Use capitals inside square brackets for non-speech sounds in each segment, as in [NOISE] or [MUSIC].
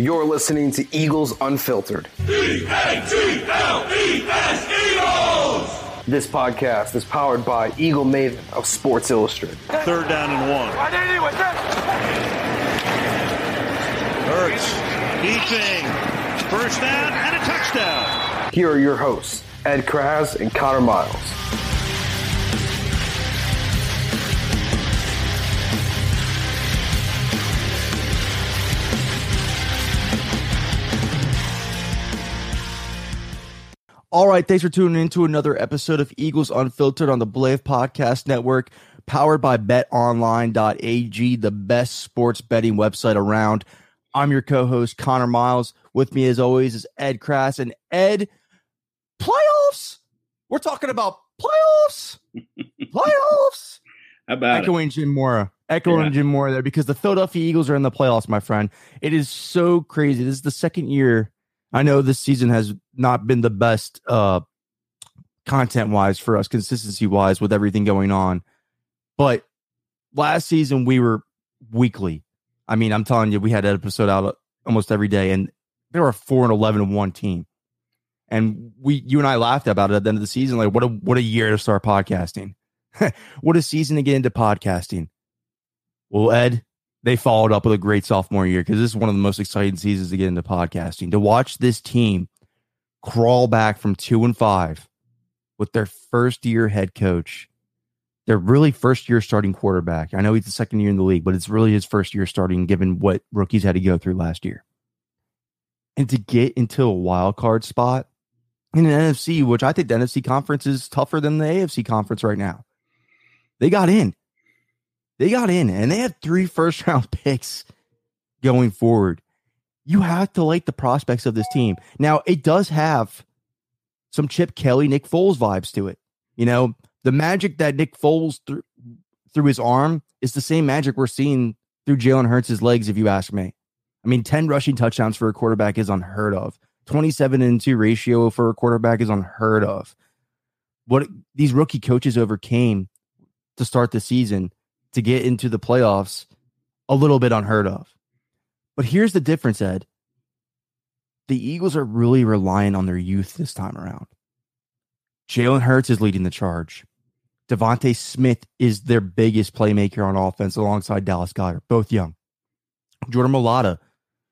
You're listening to Eagles Unfiltered. Eagles. This podcast is powered by Eagle Maven of Sports Illustrated. Third down and one. Hurts. Keeping. First down and a touchdown. Here are your hosts, Ed Kracz and Connor Miles. All right, thanks for tuning in to another episode of Eagles Unfiltered on the Blave Podcast Network, powered by betonline.ag, the best sports betting website around. I'm your co-host Connor Miles. With me as always is Ed Kracz and Ed playoffs. We're talking about playoffs. [LAUGHS] playoffs. How about Echoing it? Jim Mora. Echoing Yeah. Jim Mora there because the Philadelphia Eagles are in the playoffs, my friend. It is so crazy. This is the second year. I know this season has not been the best uh content wise for us, consistency wise, with everything going on. But last season we were weekly. I mean, I'm telling you, we had an episode out almost every day, and they were a four and eleven and one team. And we, you and I laughed about it at the end of the season. Like, what a what a year to start podcasting. [LAUGHS] what a season to get into podcasting. Well, Ed, they followed up with a great sophomore year because this is one of the most exciting seasons to get into podcasting. To watch this team crawl back from two and five with their first year head coach, their really first year starting quarterback. I know he's the second year in the league, but it's really his first year starting given what rookies had to go through last year. And to get into a wild card spot in an NFC, which I think the NFC conference is tougher than the AFC conference right now. They got in. They got in and they had three first round [LAUGHS] picks going forward. You have to like the prospects of this team. Now, it does have some Chip Kelly, Nick Foles vibes to it. You know, the magic that Nick Foles through through his arm is the same magic we're seeing through Jalen Hurts' legs, if you ask me. I mean, 10 rushing touchdowns for a quarterback is unheard of. 27 and 2 ratio for a quarterback is unheard of. What these rookie coaches overcame to start the season to get into the playoffs, a little bit unheard of. But here's the difference, Ed. The Eagles are really relying on their youth this time around. Jalen Hurts is leading the charge. DeVonta Smith is their biggest playmaker on offense alongside Dallas Goedert, both young. Jordan Mailata,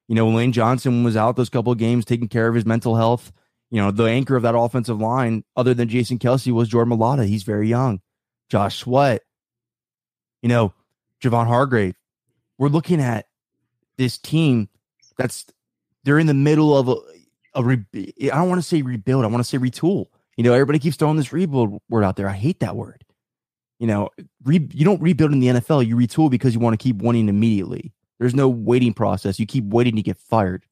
you know, Lane Johnson was out those couple of games taking care of his mental health. You know, the anchor of that offensive line, other than Jason Kelce, was Jordan Mailata. He's very young. Josh Sweat, you know, Javon Hargrave. We're looking at this team that's they're in the middle of a, a re, I don't want to say rebuild. I want to say retool. You know, everybody keeps throwing this rebuild word out there. I hate that word. You know, re, you don't rebuild in the NFL. You retool because you want to keep winning immediately. There's no waiting process. You keep waiting to get fired.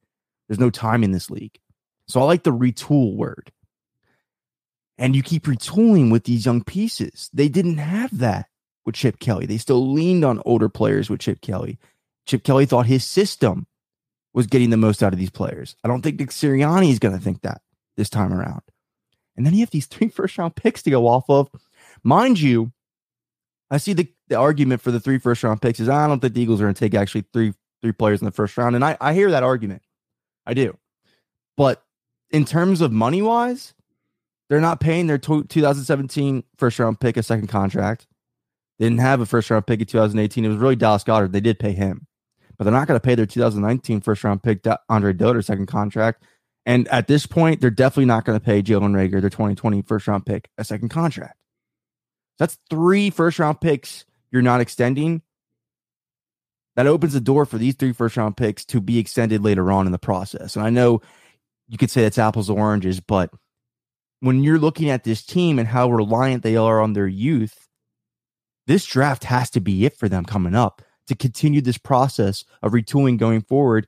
There's no time in this league. So I like the retool word. And you keep retooling with these young pieces. They didn't have that with Chip Kelly. They still leaned on older players with Chip Kelly. Chip Kelly thought his system was getting the most out of these players. I don't think Nick Sirianni is going to think that this time around. And then you have these [LAUGHS] three first round picks to go off of. Mind you, I see the, the argument for the three first round picks is ah, I don't think the Eagles are going to take actually three three players in the first round. And I, I hear that argument. I do. But in terms of money wise, they're not paying their to- 2017 first round pick a second contract. They didn't have a first round pick in 2018. It was really Dallas Goedert. They did pay him, but they're not going to pay their 2019 first round pick Andre Dillard second contract. And at this point, they're definitely not going to pay Jalen Reagor their 2020 first round pick a second contract. That's three first round picks you're not extending. That opens the door for these three first round picks to be extended later on in the process. And I know you could say that's apples to oranges, but when you're looking at this team and how reliant they are on their youth, this draft has to be it for them coming up to continue this process of retooling going forward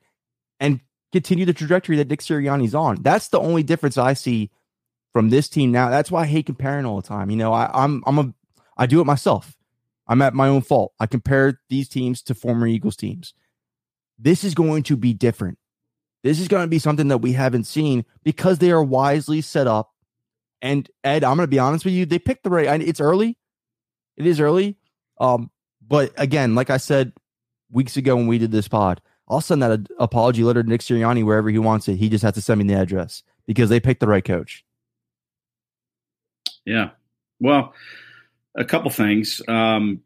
and continue the trajectory that Nick Sirianni's on. That's the only difference I see from this team now. That's why I hate comparing all the time. You know, I, I'm I'm a I do it myself. I'm at my own fault. I compare these teams to former Eagles teams. This is going to be different. This is going to be something that we haven't seen because they are wisely set up. And Ed, I'm going to be honest with you, they picked the right. It's early. It is early. Um, but again, like I said weeks ago when we did this pod, I'll send that apology letter to Nick Sirianni wherever he wants it. He just has to send me the address because they picked the right coach. Yeah. Well, a couple things. Um,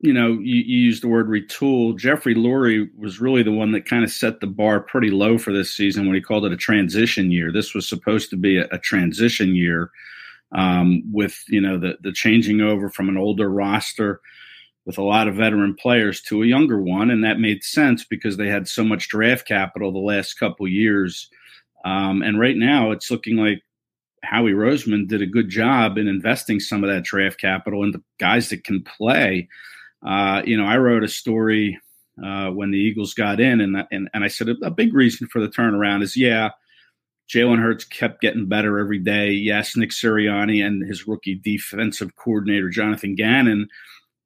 you know, you, you used the word retool. Jeffrey Lurie was really the one that kind of set the bar pretty low for this season when he called it a transition year. This was supposed to be a, a transition year um, with, you know, the, the changing over from an older roster with a lot of veteran players to a younger one. And that made sense because they had so much draft capital the last couple years. Um, and right now it's looking like Howie Roseman did a good job in investing some of that draft capital into guys that can play. Uh, you know, I wrote a story uh, when the Eagles got in, and and, and I said a, a big reason for the turnaround is yeah, Jalen Hurts kept getting better every day. Yes, Nick Sirianni and his rookie defensive coordinator Jonathan Gannon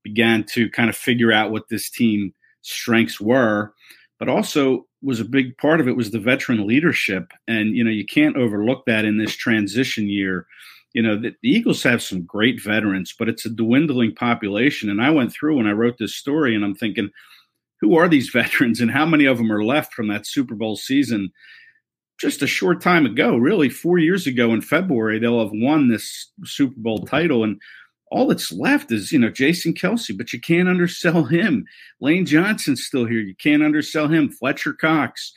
began to kind of figure out what this team strengths were, but also was a big part of it was the veteran leadership. And, you know, you can't overlook that in this transition year. You know, the, the, Eagles have some great veterans, but it's a dwindling population. And I went through and I wrote this story and I'm thinking, who are these [LAUGHS] veterans and how many of them are left from that Super Bowl season? Just a short time ago, really four years ago in February, they'll have won this Super Bowl title. And all that's left is you know Jason Kelce, but you can't undersell him. Lane Johnson's still here. You can't undersell him. Fletcher Cox,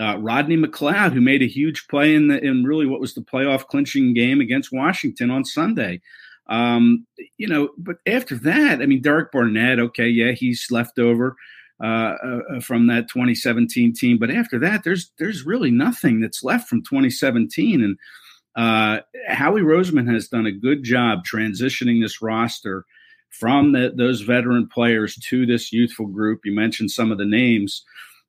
uh, Rodney McLeod, who made a huge play in the in really what was the playoff clinching game against Washington on Sunday. Um, you know, but after that, I mean, Derek Barnett. Okay, yeah, he's left over uh, uh, from that 2017 team, but after that, there's there's really nothing that's left from 2017 and uh, Howie Roseman has done a good job transitioning this roster from the, those veteran players to this youthful group. You mentioned some of the names.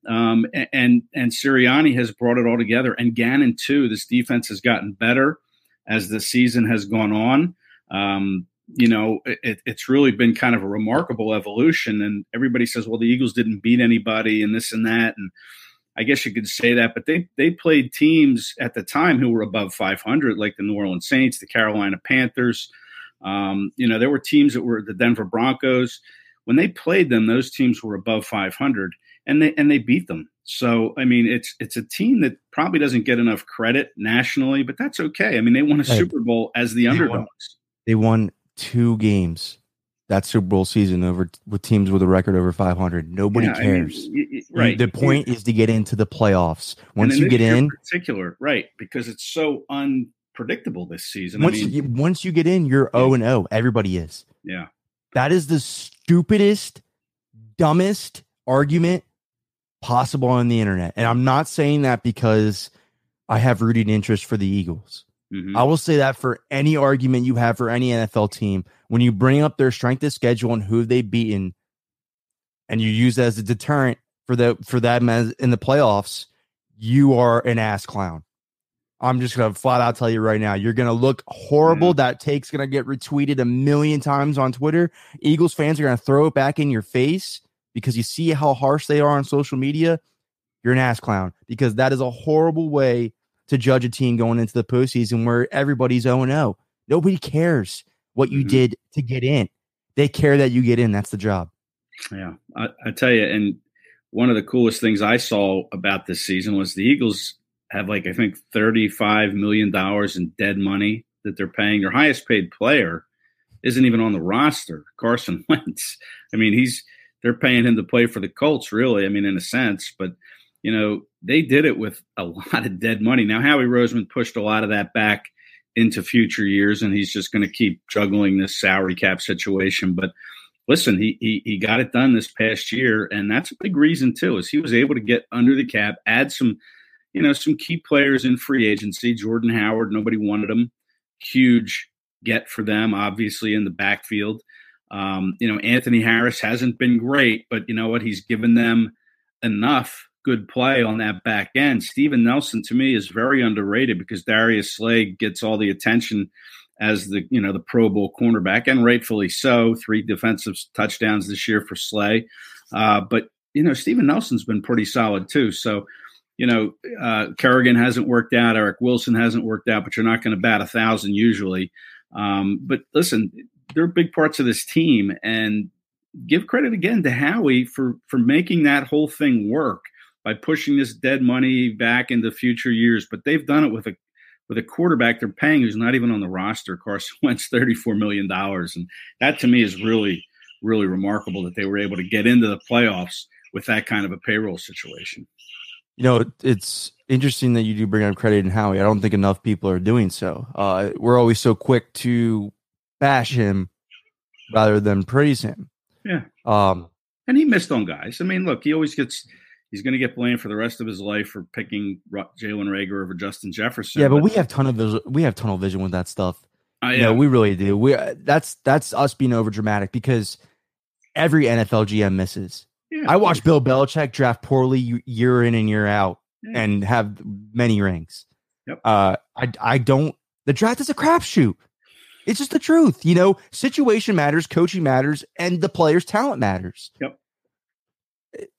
Um, and and Sirianni has brought it all together, and Gannon too. This defense has gotten better as the season has gone on. Um, you know, it, it's really been kind of a remarkable evolution. And everybody says, well, the Eagles didn't beat anybody, and this and that, and I guess you could say that, but they they played teams at the time who were above 500, like the New Orleans Saints, the Carolina Panthers. Um, you know, there were teams that were the Denver Broncos. When they played them, those teams were above 500, and they and they beat them. So, I mean, it's it's a team that probably doesn't get enough credit nationally, but that's okay. I mean, they won a hey, Super Bowl as the underdogs. They won two games that Super Bowl season over with teams with a record over 500. Nobody yeah, cares. I mean, right. The point is to get into the playoffs. Once you get in, particular, right? Because it's so unpredictable this season. Once I mean, you, once you get in, you're 0 and 0. Everybody is. Yeah. That is the stupidest, dumbest argument possible on the internet. And I'm not saying that because I have rooting interest for the Eagles. Mm-hmm. I will say that for any argument you have for any NFL team, when you bring up their strength of schedule and who they've beaten, and you use that as a deterrent for the for them as in the playoffs, you are an ass clown. I'm just gonna flat out tell you right now, you're gonna look horrible. Mm-hmm. That take's gonna get retweeted a million times on Twitter. Eagles fans are gonna throw it back in your face because you see how harsh they are on social media. You're an ass clown because that is a horrible way to judge a team going into the postseason where everybody's 0 0. Nobody cares what you mm-hmm. did to get in. They care that you get in. That's the job. Yeah. I, I, tell you, and one of the coolest things I saw about this season was the Eagles have like, I think, $35 million in dead money that they're paying. Their highest paid player isn't even on the roster, Carson [LAUGHS] Wentz. I mean, he's, they're paying him to play for the Colts, really. I mean, in a sense, but you know, they did it with a lot of dead money. Now, Howie Roseman pushed a lot of that back into future years, and he's just going to keep juggling this salary cap situation. But listen, he, he he got it done this past year, and that's a big reason too, is he was able to get under the cap, add some, you know, some key players in free agency. Jordan Howard, nobody wanted him. Huge get for them, obviously in the backfield. Um, you know, Anthony Harris hasn't been great, but you know what? He's given them enough good play on that back end. Steven Nelson to me is very underrated because Darius Slay gets all the attention as the you know the Pro Bowl cornerback, and rightfully so. Three defensive touchdowns this year for Slay, uh, but you know Steven Nelson's been pretty solid too. So you know uh, Kerrigan hasn't worked out, Eric Wilson hasn't worked out, but you're not going to bat a thousand usually. Um, but listen, they're big parts of this team, and give credit again to Howie for for making that whole thing work by pushing this dead money back into future years. But they've done it with a with a quarterback they're paying who's not even on the roster. Carson Wentz, [LAUGHS] $34 million. And that to me is really, really remarkable that they were able to get into the playoffs with that kind of a payroll situation. You know, it's interesting that you do bring up credit and Howie. I don't think enough people are doing so. Uh, we're always so quick to bash him rather than praise him. Yeah. Um, and he missed on guys. I mean, look, he always gets he's going to get blamed for the rest of his life for picking Jalen Reagor over Justin Jefferson. Yeah, but, but we have ton of we have tunnel vision with that stuff. Uh, yeah, we really do. We that's that's us being over dramatic because every NFL GM misses. Yeah, I watch Bill Belichick draft poorly year in and year out yeah. and have many rings. Yep. Uh, I I don't. The draft is a crapshoot. It's just the truth, you know. Situation matters, coaching matters, and the player's talent matters. Yep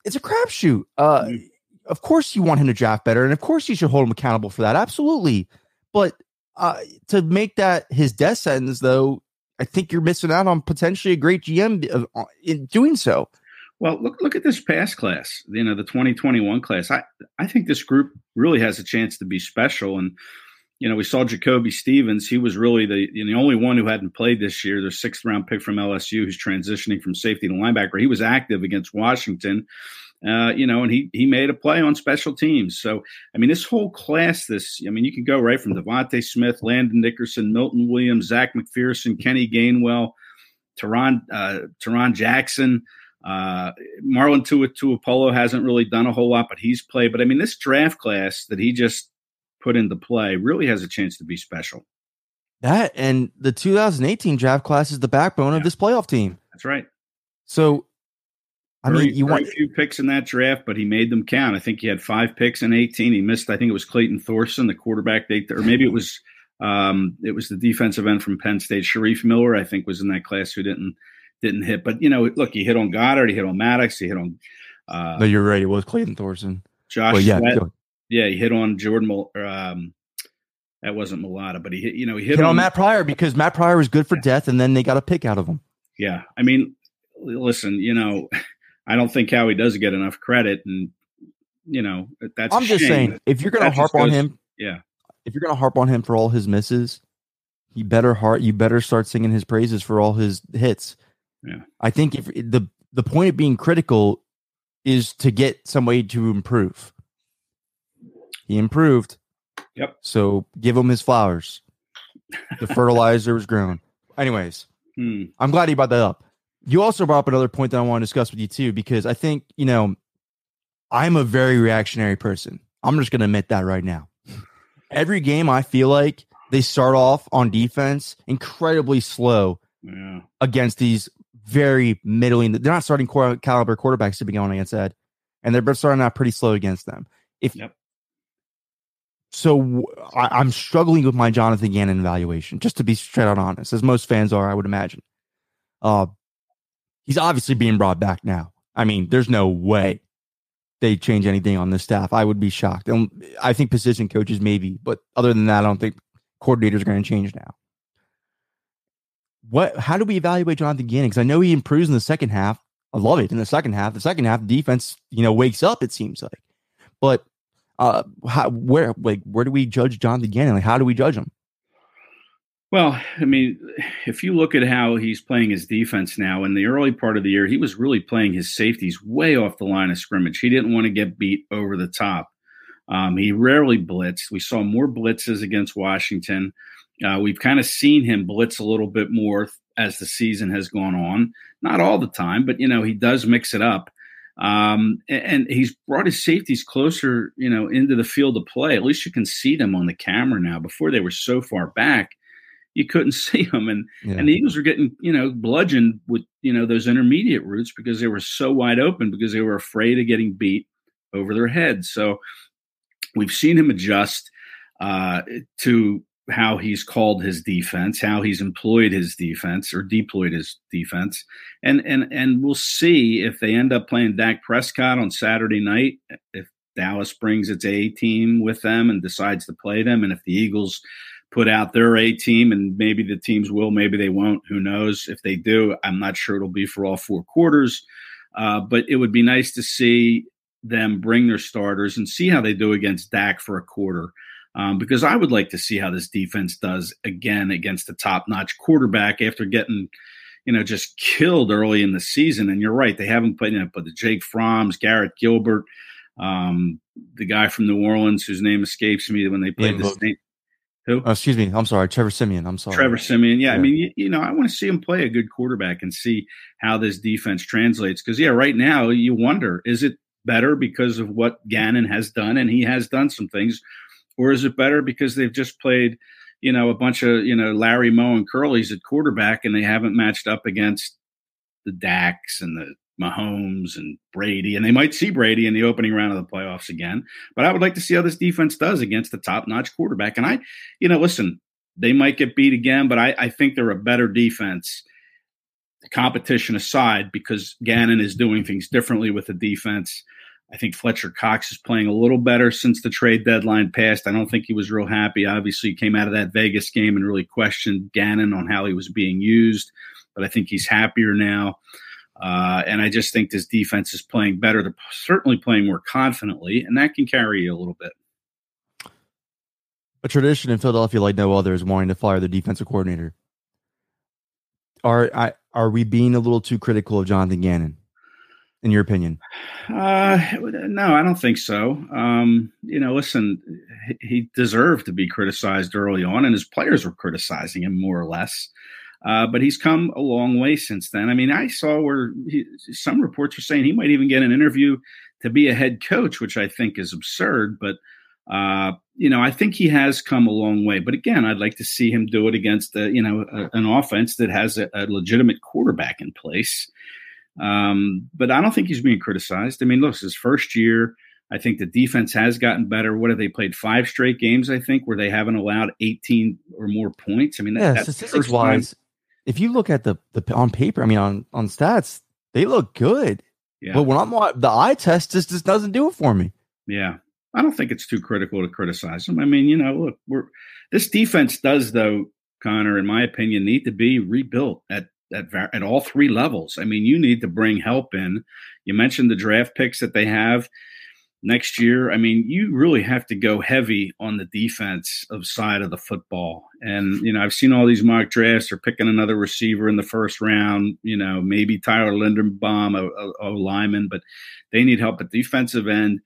it's a crapshoot. Uh, mm-hmm. Of course, you want him to draft better, and of course, you should hold him accountable for that. Absolutely, but uh, to make that his death sentence, though, I think you're missing out on potentially a great GM uh, in doing so. Well, look look at this past class. You know, the 2021 class. I I think this group really has a chance to be special. And you know, we saw Jacoby Stevens. He was really the the only one who hadn't played this year. The sixth round pick from LSU, who's transitioning from safety to linebacker. He was active against Washington, uh, you know, and he he made a play on special teams. So, I mean, this whole class, this I mean, you can go right from DeVonta Smith, Landon Dickerson, Milton Williams, Zech McPhearson, Kenny Gainwell, Tarron uh, Tarron Jackson. Uh, Marlon Tuipulotu hasn't really done a whole lot, but he's played. But I mean, this draft class that he just put into play really has a chance to be special. That and the 2018 draft class is the backbone yeah. of this playoff team. That's right. So, I very, mean, you want a few picks in that draft, but he made them count. I think he had five picks in 18. He missed. I think it was Clayton Thorson, the quarterback, they, or maybe it was um, it was the defensive end from Penn State, Shareef Miller. I think was in that class who didn't didn't hit. But you know, look, he hit on Goedert, he hit on Maddox, he hit on. Uh, no, you're right. It was Clayton Thorson. Josh well, yeah, Sweat, yeah, he hit on Jordan. Um, that wasn't Mailata, but he hit. You know, he hit, hit on, on, Matt Pryor because Matt Pryor was good for death, and then they got a pick out of him. Yeah, I mean, listen, you know, I don't think Howie does get enough credit, and you know, that's. I'm just saying, if you're going to harp on him, yeah, if you're going to harp on him for all his misses, you better heart. You better start singing his praises for all his hits. Yeah, I think if the the point of being critical is to get somebody to improve. He improved. Yep. So give him his flowers. The fertilizer was grown. Anyways, hmm. I'm glad you brought that up. You also brought up another point that I want to discuss with you too, because I think, you know, I'm a very reactionary person. I'm just going to admit that right now. Every game, I feel like they start off on defense incredibly slow yeah. against these very middling. They're not starting caliber quarterbacks to be going against Ed, and they're starting out pretty slow against them. If yep so I, am struggling with my Jonathan Gannon evaluation, just to be straight out honest, as most fans are, I would imagine. Uh, he's obviously being brought back now. I mean, there's no way they change anything on the staff. I would be shocked. And I think position coaches maybe, but other than that, I don't think coordinators are going to change now. What? How do we evaluate Jonathan Gannon? Because I know he improves in the second half. I love it in the second half. The second half, the defense, you know, wakes up. It seems like, but uh, how, where like where do we judge John Gannon? Like, how do we judge him? Well, I mean, if you look at how he's playing his defense now, in the early part of the year, he was really playing his safeties way off the line of scrimmage. He didn't want to get beat over the top. Um, he rarely blitzed. We saw more blitzes against Washington. Uh, we've kind of seen him blitz a little bit more as the season has gone on. Not all the time, but you know he does mix it up. Um, and he's brought his safeties closer, you know, into the field of play. At least you can see them on the camera now. Before they were so far back, you couldn't [LAUGHS] see them. And yeah. and the Eagles were getting, you know, bludgeoned with, you know, those intermediate routes because they were so wide open because they were afraid of getting beat over their heads. So we've seen him adjust uh, to how he's called his defense, how he's employed his defense or deployed his defense, and and and we'll see if they end up playing Dak Prescott on Saturday night. If Dallas brings its A team with them and decides to play them, and if the Eagles put out their A team, and maybe the teams will, maybe they won't. Who knows? If they do, I'm not sure it'll be for all four quarters. Uh, but it would be nice to see them bring their starters and see how they do against Dak for a quarter um, because I would like to see how this defense does again against the top notch quarterback after getting, you know, just killed early in the season. And you're right, they haven't put, you know, but the Jake Fromms, Garrett Gilbert, um, the guy from New Orleans whose name escapes me when they played the state. Who? Oh, excuse me. I'm sorry. Trevor Siemian. I'm sorry. Trevor Siemian. Yeah. yeah. I mean, you, you, know, I want to see him play a good quarterback and see how this defense translates. Because, yeah, right now you wonder is it better because of what Gannon has done? And he has done some things or is it better because they've just played, you know, a bunch of you know Larry Moe and Curly's at quarterback, and they haven't matched up against the Daks and the Mahomes and Brady, and they might see Brady in the opening round of the playoffs again. But I would like to see how this defense does against the top-notch quarterback. And I, you know, listen, they might get beat again, but I, I think they're a better defense. Competition aside, because Gannon is doing things differently with the defense. I think Fletcher Cox is playing a little better since the trade deadline passed. I don't think he was real happy. Obviously, he came out of that Vegas game and really questioned Gannon on how he was being used, but I think he's happier now. Uh, and I just think this defense is playing better. They're certainly playing more confidently, and that can carry you a little bit. A tradition in Philadelphia, like no other, is wanting to fire the defensive coordinator. Are I, are we being a little too critical of Jonathan Gannon? In your opinion? Uh, no, I don't think so. Um, you know, listen, he deserved to be criticized early on, and his players were criticizing him more or less. Uh, but he's come a long way since then. I mean, I saw where he, some reports are saying he might even get an interview to be a head coach, which I think is absurd. But uh, you know, I think he has come a long way. But again, I'd like to see him do it against a, you know a, an offense that has a, a legitimate quarterback in place. Um, but I don't think he's being criticized. I mean, look, his first year. I think the defense has gotten better. What have they played? Five straight games, I think, where they haven't allowed 18 or more points. I mean, that, yeah, statistics wise, if you look at the, the on paper, I mean, on, on stats, they look good. Yeah. But when I'm the eye test, just, just doesn't do it for me. Yeah. I don't think it's too critical to criticize them. I mean, you know, look, we're this defense does, though, Connor, in my opinion, need to be rebuilt at at, at all three levels. I mean, you need to bring help in. You mentioned the draft picks that they have next year. I mean, you really have to go heavy on the defense of side of the football. And you know, I've seen all these mock drafts. They're picking another receiver in the first round. You know, maybe Tyler Linderbaum, a, a, a lineman, but they need help at defensive end.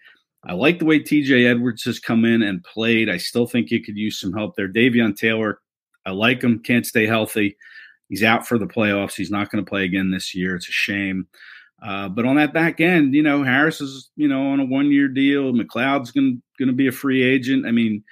I like the way TJ Edwards has come in and played. I still think you could use some help there. Davion Taylor, I like him, can't stay healthy. He's out for the playoffs. He's not going to play again this year. It's a shame. Uh, but on that back end, you know, Harris is, you know, on a one year deal. McLeod's going to be a free agent. I mean,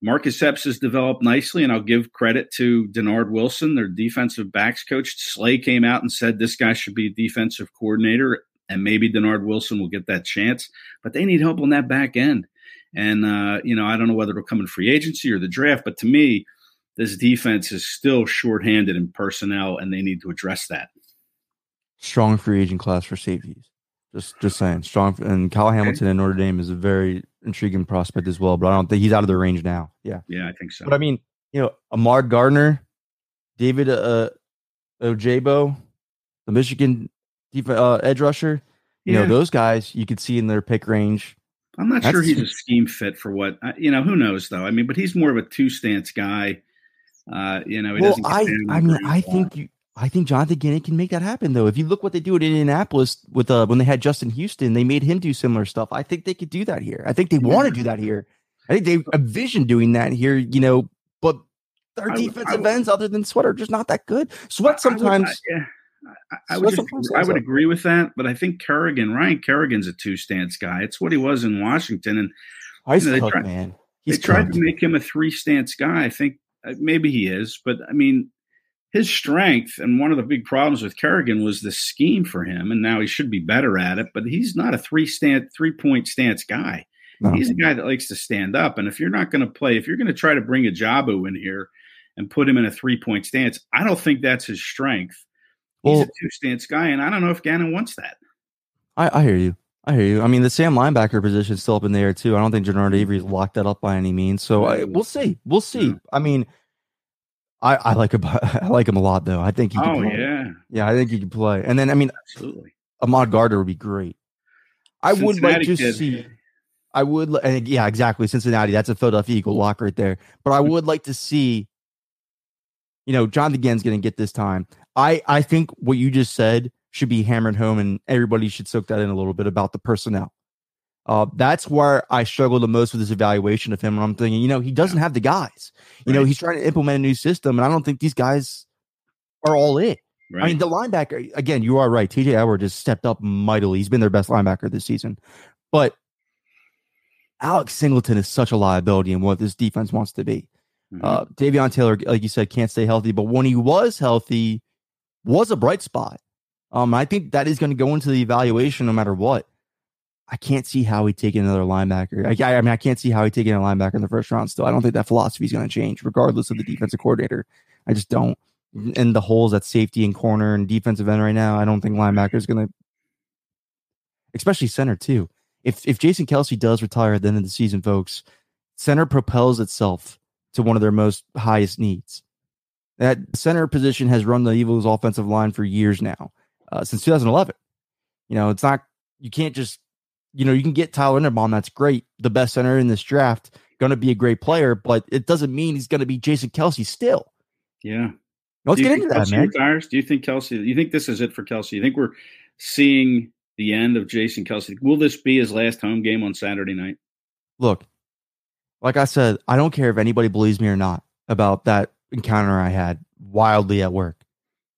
Marcus Epps has developed nicely, and I'll give credit to Dennard Wilson, their defensive backs coach. Slay came out and said this guy should be a defensive coordinator, and maybe Dennard Wilson will get that chance. But they need help on that back end. And, uh, you know, I don't know whether it'll come in free agency or the draft, but to me, this defense is still shorthanded in personnel, and they need to address that. Strong free agent class for safeties. Just, just saying, strong. And Kyle Hamilton okay. in Notre Dame is a very intriguing prospect as well. But I don't think he's out of the range now. Yeah, yeah, I think so. But I mean, you know, Ahmad Gardner, David uh, Ojabo, the Michigan def- uh, edge rusher. You yeah. know, those guys you could see in their pick range. I'm not That's sure he's a scheme fit for what you know. Who knows though? I mean, but he's more of a two stance guy. Uh, you know, well, I, I mean, I think you, I think Jonathan Gannon can make that happen though. If you look what they do at Indianapolis with uh when they had Justin Houston, they made him do similar stuff. I think they could do that here. I think they yeah. want to do that here. I think they envision doing that here, you know, but their defensive I, ends other than Sweat are just not that good. Sweat sometimes I, yeah. I, would, just, I would agree with that, but I think Kerrigan, Ryan Kerrigan's a two stance guy. It's what he was in Washington, and Ice you know, cooked, tried, man. He's they tried to make him a three stance guy. I think Uh, maybe he is, but I mean, his strength and one of the big problems with Kerrigan was the scheme for him, and now he should be better at it. But he's not a three stand three point stance guy. No. He's a guy that likes to stand up. And if you're not going to play, if you're going to try to bring Ojabo in here and put him in a three point stance, I don't think that's his strength. He's well, a two stance guy, and I don't know if Gannon wants that. I, I hear you. I hear you. I mean, the Sam linebacker position is still up in the air too. I don't think Genard mm-hmm. Avery's locked that up by any means. So I, we'll see. Mm-hmm. We'll see. I mean, I, I like him. [LAUGHS] I like him a lot, though. I think he. Can oh play. yeah, yeah. I think he can play. And then I mean, absolutely, Ahmad Gardner would be great. I Cincinnati would like to kid. see. I would, and yeah, exactly. Cincinnati. That's a Philadelphia Eagle lock right there. But I would like to see. You know, John Gann's going to get this time. I I think what you just said should be hammered home, and everybody should soak that in a little bit about the personnel. Uh, that's where I struggle the most with this evaluation of him. And I'm thinking, you know, he doesn't have the guys. You right. know, he's trying to implement a new system, and I don't think these guys are all it. Right. I mean, the linebacker again. You are right. TJ Edward just stepped up mightily. He's been their best linebacker this season, but Alex Singleton is such a liability in what this defense wants to be. Mm-hmm. Uh, Davion Taylor, like you said, can't stay healthy, but when he was healthy, was a bright spot. Um, I think that is going to go into the evaluation no matter what. I can't see how he taking another linebacker. I, I, mean, I can't see how he taking a linebacker in the first round. Still, I don't think that philosophy is going to change, regardless of the defensive coordinator. I just don't. And the holes at safety and corner and defensive end right now, I don't think linebacker is going to, especially center too. If if Jason Kelce does retire at the end of the season, folks, center propels itself to one of their most highest needs. That center position has run the Eagles' offensive line for years now, uh, since 2011. You know, it's not you can't just you know, you can get Tyler Linderbaum. That's great. The best center in this draft, going to be a great player, but it doesn't mean he's going to be Jason Kelce still. Yeah. Let's get into Kelce that, man. Retires? Do you think Kelce, you think this is it for Kelce? You think we're seeing the end of Jason Kelce? Will this be his last home game on Saturday night? Look, like I said, I don't care if anybody believes me or not about that encounter I had wildly at work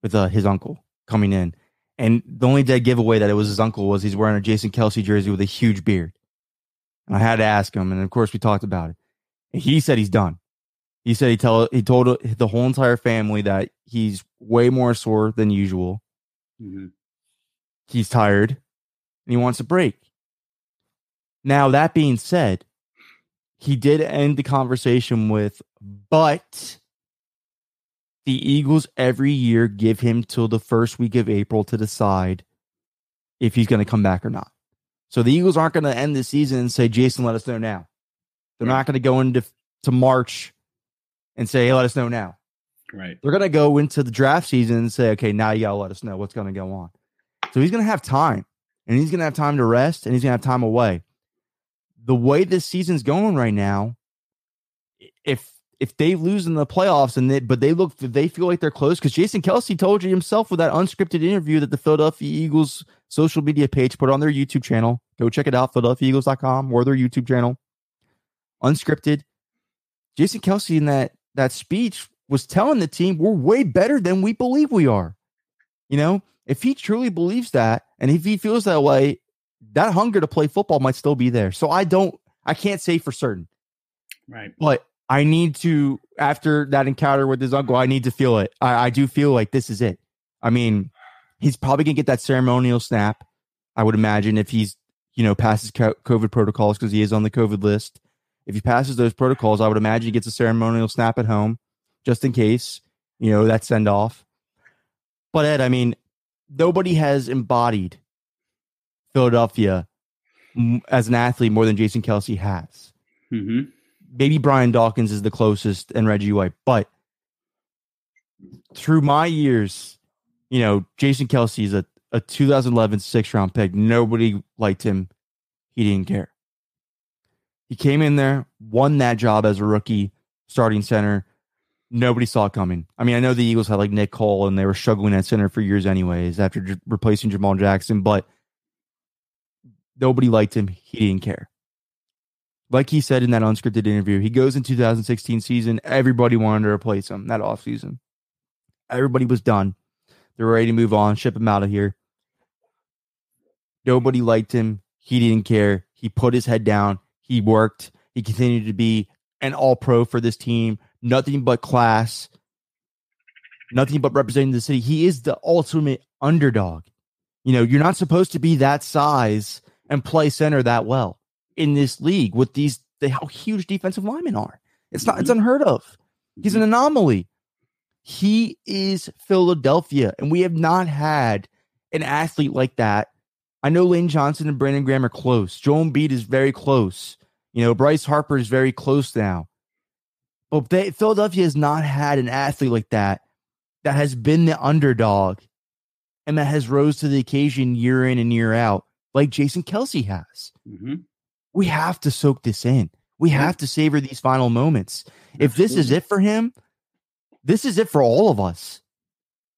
with uh, his uncle coming in. And the only dead giveaway that it was his uncle was he's wearing a Jason Kelce jersey with a huge beard. And I had to ask him, and of course we talked about it. And he said he's done. He said he tell he told the whole entire family that he's way more sore than usual. Mm-hmm. He's tired and he wants a break. Now that being said, he did end the conversation with, but the Eagles every year give him till the first week of April to decide if he's going to come back or not. So the Eagles aren't going to end the season and say, Jason, let us know now. They're right. not going to go into to March and say, hey, let us know now. Right. They're going to go into the draft season and say, okay, now you got to let us know what's going to go on. So he's going to have time and he's going to have time to rest and he's going to have time away. The way this season's going right now, if if they lose in the playoffs and they, but they look they feel like they're close because Jason Kelce told you himself with that unscripted interview that the Philadelphia Eagles social media page put on their YouTube channel. Go check it out, PhiladelphiaEagles.com or their YouTube channel. Unscripted. Jason Kelce in that that speech was telling the team we're way better than we believe we are. You know, if he truly believes that and if he feels that way, that hunger to play football might still be there. So I don't I can't say for certain. Right. But I need to after that encounter with his uncle, I need to feel it. I, I do feel like this is it. I mean, he's probably gonna get that ceremonial snap. I would imagine if he's you know passes COVID protocols because he is on the COVID list. If he passes those protocols, I would imagine he gets a ceremonial snap at home, just in case you know that send off. But Ed, I mean, nobody has embodied Philadelphia as an athlete more than Jason Kelce has. Mm-hmm maybe Brian Dawkins is the closest and Reggie White, but through my years, you know, Jason Kelce is a, a 2011 six round pick. Nobody liked him. He didn't care. He came in there, won that job as a rookie starting center. Nobody saw it coming. I mean, I know the Eagles had like Nick Cole and they were struggling at center for years, anyways, after j- replacing Jamal Jackson, but nobody liked him. He didn't care like he said in that unscripted interview, he goes in 2016 season. Everybody wanted to replace him that off season. Everybody was done. They were ready to move on, ship him out of here. Nobody liked him. He didn't care. He put his head down. He worked. He continued to be an all pro for this team. Nothing but class. nothing but representing the city. He is the ultimate underdog. You know, you're not supposed to be that size and play center that well in this league with these the, how huge defensive linemen are. It's not. It's mm-hmm. unheard of. He's an anomaly. He is Philadelphia, and we have not had an athlete like that. I know Lane Johnson and Brandon Graham are close. Joel Embiid is very close. You know, Bryce Harper is very close now. But they, Philadelphia has not had an athlete like that that has been the underdog and that has rose to the occasion year in and year out, like Jason Kelce has. Mm-hmm. We have to soak this in. We have to savor these final moments. If this is it for him, this is it for all of us.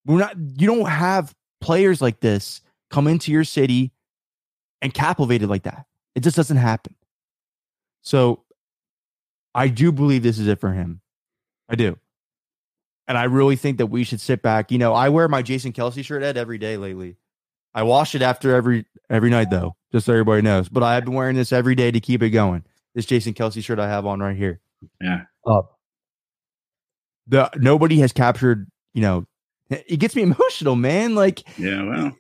We're not. You don't have players like this come into your city and captivated like that. It just doesn't happen. So I do believe this is it for him. I do. And I really think that we should sit back. You know, I wear my Jason Kelce shirt Ed every day lately. I wash it after every every night though, just so everybody knows. But I've been wearing this every day to keep it going. This Jason Kelce shirt I have on right here. Yeah. Uh, the nobody has captured, you know, it gets me [LAUGHS] emotional, man. Like Yeah, well.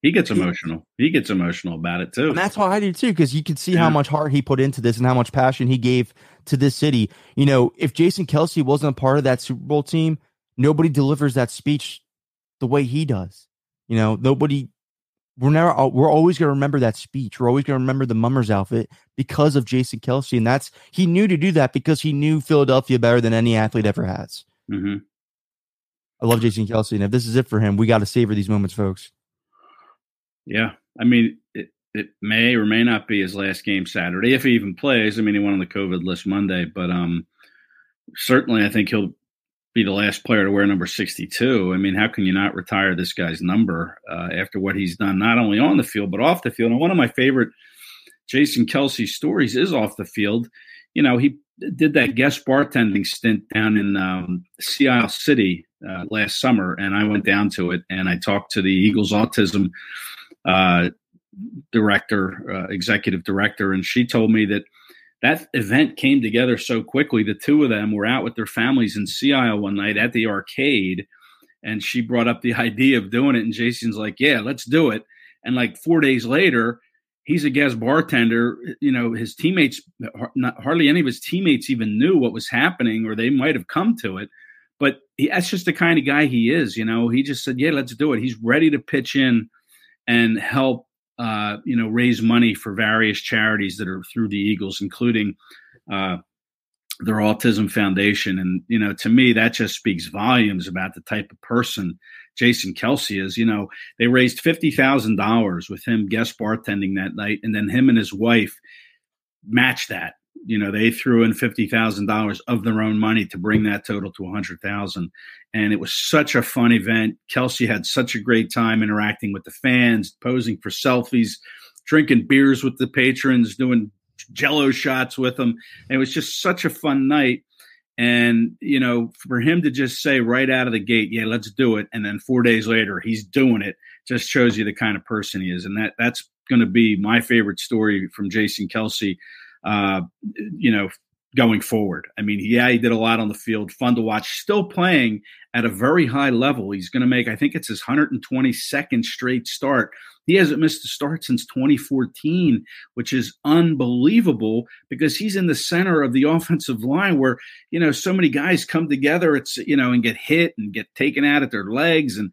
He gets emotional. He gets emotional about it too. And that's why I do too, because you can see yeah. how much heart he put into this and how much passion he gave to this city. You know, if Jason Kelce wasn't a part of that Super Bowl team, nobody delivers that speech the way he does. You know, nobody. We're never. We're always going to remember that speech. We're always going to remember the mummers outfit because of Jason Kelce, and that's he knew to do that because he knew Philadelphia better than any athlete ever has. Mm-hmm. I love Jason Kelce, and if this is it for him, we got to savor these moments, folks. Yeah, I mean, it, it may or may not be his last game Saturday if he even plays. I mean, he went on the COVID list Monday, but um, certainly I think he'll be the last player to wear number 62. I mean, how can you not retire this guy's number uh, after what he's done, not only on the field, but off the field? And one of my favorite Jason Kelce stories is off the field. You know, he did that guest bartending stint down in um, Sea Isle City uh, last summer, and I went down to it and I talked to the Eagles autism uh, director, uh, executive director, and she told me that that event came together so quickly. The two of them were out with their families in Sea Isle one night at the arcade, and she brought up the [LAUGHS] idea of doing it. And Jason's like, "Yeah, let's do it." And like four days later, he's a guest bartender. You know, his teammates, not, hardly any of his teammates even knew what was happening, or they might have come to it. But he, that's just the kind of guy he is. You know, he just said, "Yeah, let's do it." He's ready to pitch in and help uh, you know raise money for various charities that are through the Eagles, including uh, their Autism Foundation. And you know, to me, that just speaks volumes about the type of person Jason Kelce is. You know, they raised fifty thousand dollars with him guest bartending that night, and then him and his wife matched that you know they threw in fifty thousand dollars of their own money to bring that total to a hundred thousand, and it was such a fun event. Kelce had such a great time interacting with the fans, posing for selfies, drinking beers with the patrons, doing Jello shots with them. And it was just such a fun night. And you know, for him to just say right out of the gate, "Yeah, let's do it," and then four days later he's doing it, just shows you the kind of person he is. And that that's going to be my favorite story from Jason Kelce uh, you know, going forward. I mean, yeah, he did a lot on the field, fun to watch, still playing at a very high level. He's going to make, I think it's his 122nd straight start. He hasn't missed a start since 2014, which is unbelievable because he's in the center of the offensive line where, you know, so many guys come together, it's, you know, and get hit and get taken out at their legs. And,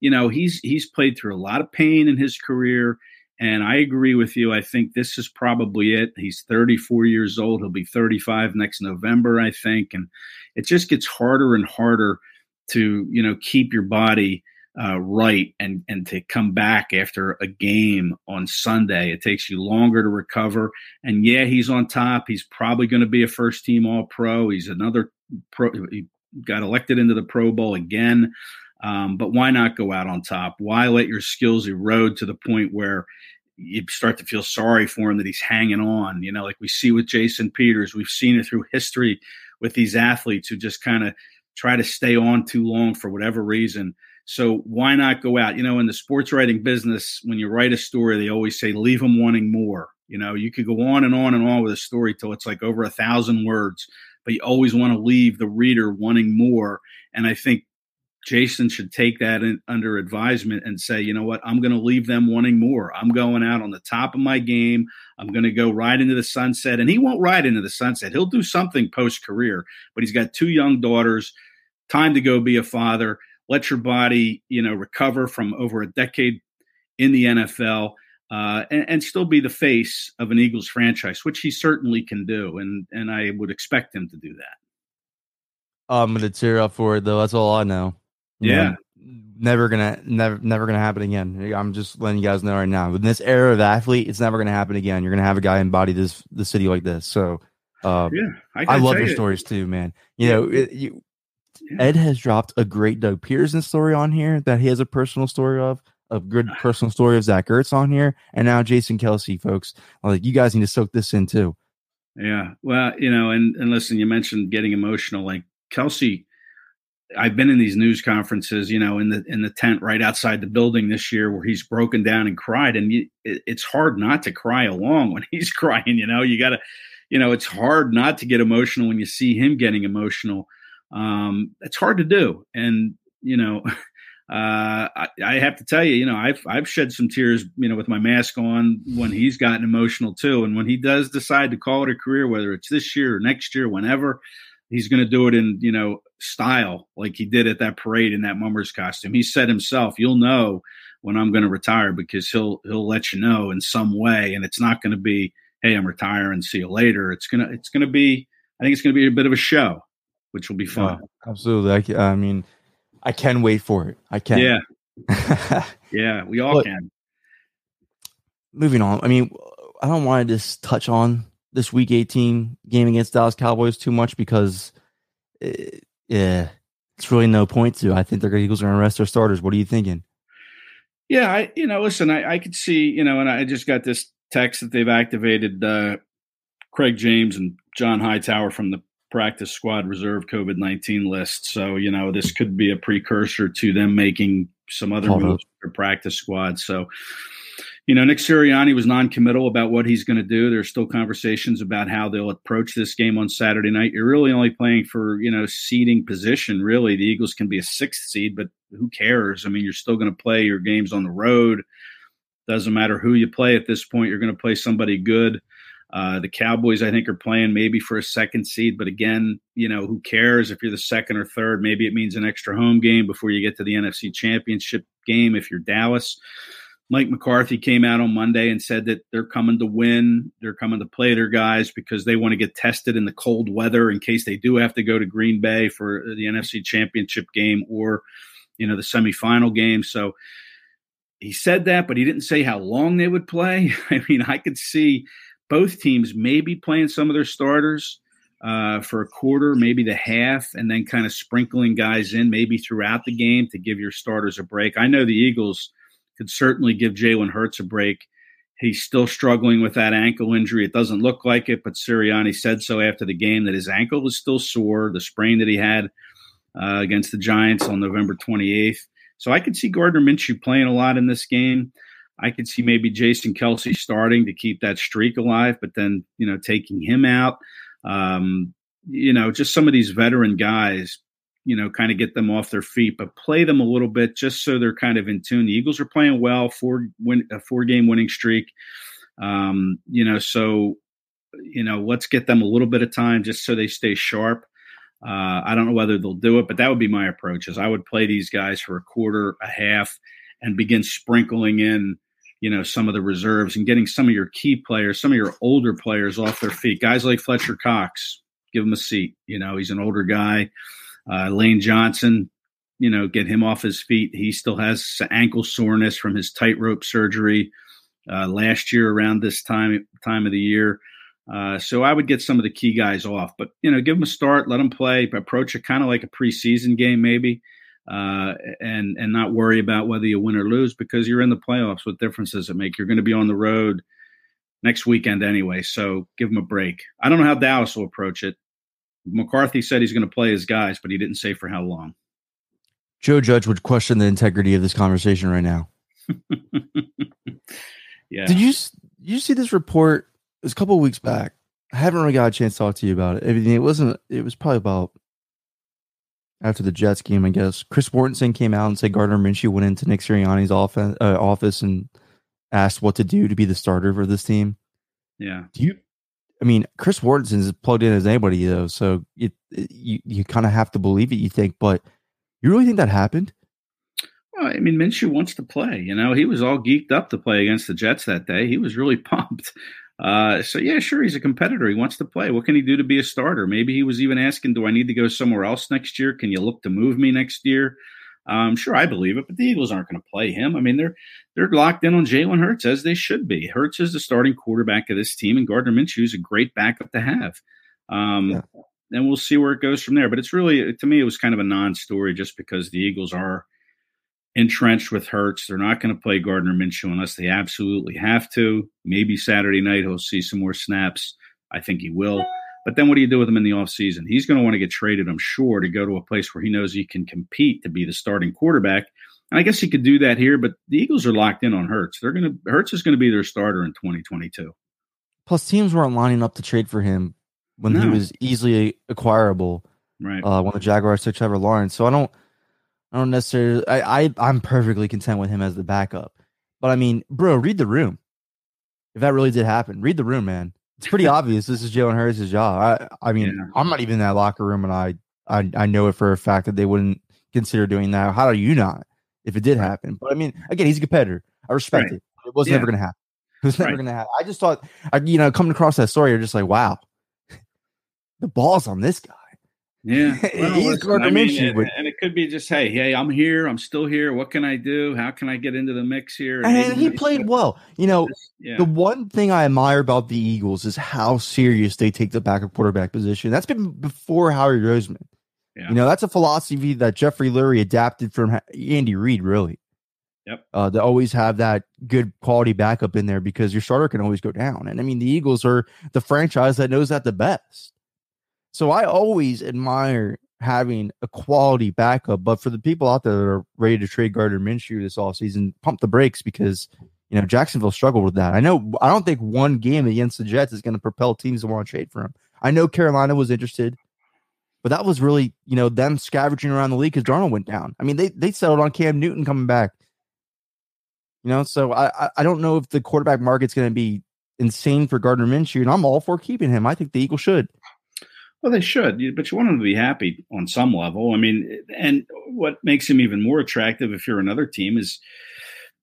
you know, he's, he's played through a lot of pain in his career. And I agree with you. I think this is probably it. He's 34 years old. He'll be 35 next November, I think. And it just gets harder and harder to, you know, keep your body uh, right and and to come back after a game on Sunday. It takes you longer to recover. And yeah, he's on top. He's probably going to be a first team All Pro. He's another pro. He got elected into the Pro Bowl again. Um, but why not go out on top? Why let your skills erode to the point where you start to feel sorry for him that he's hanging on? You know, like we see with Jason Peters, we've seen it through history with these athletes who just kind of try to stay on too long for whatever reason. So why not go out? You know, in the sports writing business, when you write a story, they always say leave them wanting more. You know, you could go on and on and on with a story till it's like over a thousand words, but you always want to leave the reader wanting more. And I think Jason should take that in, under advisement and say, you know what, I'm going to leave them wanting more. I'm going out on the top of my game. I'm going to go right into the sunset. And he won't ride into the sunset. He'll do something post career, but he's got two young daughters. Time to go be a father. Let your body, you know, recover from over a decade in the NFL. Uh, and, and, still be the face of an Eagles franchise, which he certainly can do, and and I would expect him to do that. I'm gonna tear up for it though. That's all I know. Yeah. never gonna never never gonna happen again. I'm just letting you guys know right now. In this era of athlete, it's never gonna happen again. You're gonna have a guy embody this the city like this. So uh, yeah, I, I love your stories too, man. You know, it, you, yeah. Ed has dropped a great Doug Pederson story on here that he has a personal story of, a good personal story of Zach Ertz on here, and now Jason Kelce, folks. Like, you guys need to soak this in too. Yeah, well, you know, and and listen, you mentioned getting emotional. Like Kelce I've been in these news conferences, you know, in the in the tent right outside the building this year, where he's broken down and cried, and you, it, it's hard not to cry along [LAUGHS] when he's crying. You know, you got to, you know, it's hard not to get emotional when you see him getting emotional. Um, it's hard to do, and you know, [LAUGHS] uh, I, I, have to tell you, you know, I've I've shed some tears, you know, with my mask on when he's gotten emotional too, and when he does decide to call it a career, whether it's this year or next year, whenever he's going to do it in you know style like he did at that parade in that mummers costume. He said himself you'll know when i'm going to retire because he'll he'll let you know in some way and it's not going to be hey i'm retiring see you later it's going to it's going to be i think it's going to be a bit of a show which will be fun. Absolutely. I, I mean i can wait for it. I can. Yeah. [LAUGHS] Yeah we all but, can. Moving on. I mean i don't want to just touch on this week 18 game against Dallas Cowboys too much because it, eh, yeah, it's really no point to. I think the Eagles are going to rest their starters. What are you thinking? Yeah, I you know, listen, I, I could see, you know, and I just got this text that they've activated uh, Craig James and John Hightower from the practice squad reserve COVID 19 list. So, you know, this could be a precursor to them making some other moves for practice squad. So, you know, Nick Sirianni was non-committal about what he's going to do. There's still conversations about how they'll approach this game on Saturday night. You're really only playing for, you know, seeding position. Really, the Eagles can be a sixth seed, but who cares? I mean, you're still going to play your games on the road. Doesn't matter who you play at this point. You're going to play somebody good. Uh, the Cowboys, I think, are playing maybe for a second seed, but again, you know, who cares if you're the second or third? Maybe it means an extra home game before you get to the NFC Championship game if you're Dallas. Mike McCarthy came out on Monday and said that they're coming to win. They're coming to play their guys because they want to get tested in the cold weather in case they do have to go to Green Bay for the NFC Championship game or, you know, the semifinal game. So he said that, but he didn't say how long they would play. [LAUGHS] I mean, I could see both teams maybe playing some of their starters uh, for a quarter, maybe the half, and then kind of sprinkling guys in maybe throughout the game to give your starters a break. I know the Eagles – could certainly give Jalen Hurts a break. He's still struggling with that ankle injury. It doesn't look like it, but Sirianni said so after the game that his ankle is still sore, the sprain that he had uh, against the Giants on November 28th. So I could see Gardner Minshew playing a lot in this game. I could see maybe Jason Kelce starting to keep that streak alive, but then, you know, taking him out. Um, you know, just some of these veteran guys you know, kind of get them off their feet, but play them a little bit just so they're kind of in tune. The Eagles are playing well, four win, a four game winning streak. Um, you know, so you know, let's get them a little bit of time just so they stay sharp. Uh, I don't know whether they'll do it, but that would be my approach. Is I would play these guys for a quarter, a half, and begin sprinkling in, you know, some of the reserves and getting some of your key players, some of your older players off their feet. Guys like Fletcher Cox, give him a seat. You know, he's an older guy. Uh, Lane Johnson, you know, get him off his feet. He still has ankle soreness from his tightrope surgery uh, last year around this time time of the year. Uh, so I would get some of the key guys off, but you know, give them a start, let them play, approach it kind of like a preseason game, maybe, uh, and and not worry about whether you win or lose because you're in the playoffs. What difference does it make? You're going to be on the road next weekend anyway, so give them a break. I don't know how Dallas will approach it. McCarthy said he's going to play his guys, but he didn't say for how long. Joe Judge would question the integrity of this conversation right now. [LAUGHS] yeah. Did you you see this report? It was a couple weeks back. I haven't really got a chance to talk to you about it. I mean, it wasn't. It was probably about after the Jets game, I guess Chris Mortensen came out and said Gardner Minshew went into Nick Sirianni's office, uh, office and asked what to do to be the starter for this team. Yeah. Do you? I mean, Chris Mortensen is plugged in as anybody though, so it, it you you kind of have to believe it. You think, but you really think that happened? Well, I mean, Minshew wants to play. You know, he was all geeked up to play against the Jets that day. He was really [LAUGHS] pumped. Uh, so yeah, sure, he's a competitor. He wants to play. What can he do to be a starter? Maybe he was even asking, "Do I need to go somewhere else next year? Can you look to move me next year?" Um, sure, I believe it, but the Eagles aren't going to play him. I mean, they're they're locked in on Jalen Hurts as they should be. Hurts is the starting quarterback of this team, and Gardner Minshew is a great backup to have. Um, yeah. And we'll see where it goes from there. But it's really, to me, it was kind of a non-story just because the Eagles are entrenched with Hurts. They're not going to play Gardner Minshew unless they absolutely have to. Maybe Saturday night he'll see some more snaps. I think he will. But then what do you do with him in the offseason? He's going to want to get traded, I'm sure, to go to a place where he knows he can compete to be the starting quarterback. And I guess he could do that here, but the Eagles are locked in on Hurts. They're going to Hurts is going to be their starter in 2022. Plus, teams weren't lining up to trade for him when no. he was easily acquirable. Right. Uh, when the Jaguars took Trevor Lawrence, so I don't I don't necessarily. I, I I'm perfectly content with him as the backup. But I mean, bro, read the room. If that really did happen, read the room, man. It's pretty obvious this is Jalen Hurts' job. I I mean, yeah. I'm not even in that locker room, and I, I I know it for a fact that they wouldn't consider doing that. How do you not? If it did happen, but I mean, again, he's a competitor. I respect right. it. It was yeah. never going to happen. [LAUGHS] It was never right. going to happen. I just thought, I, you know, coming across that story, you're just like, wow, [LAUGHS] the ball's on this guy. Yeah, [LAUGHS] well, listen, I mean, and, it could be just, hey, hey, I'm here, I'm still here. What can I do? How can I get into the mix here? And, and he played well. You know, yeah. the one thing I admire about the Eagles is how serious they take the backup quarterback position. That's been before Howie Roseman. Yeah. You know, that's a philosophy that Jeffrey Lurie adapted from Andy Reid, really. Yep. Uh, to always have that good quality backup in there because your starter can always go down. And I mean, the Eagles are the franchise that knows that the best. So I always admire having a quality backup. But for the people out there that are ready to trade Gardner Minshew this offseason, pump the brakes because you know Jacksonville struggled with that. I know I don't think one game against the Jets is going to propel teams to want to trade for him. I know Carolina was interested, but that was really you know them scavenging around the league because Darnold went down. I mean they they settled on Cam Newton coming back. You know, so I I don't know if the quarterback market's going to be insane for Gardner Minshew, and I'm all for keeping him. I think the Eagles should. Well, they should, but you want them to be happy on some level. I mean, and what makes him even more attractive if you're another team is,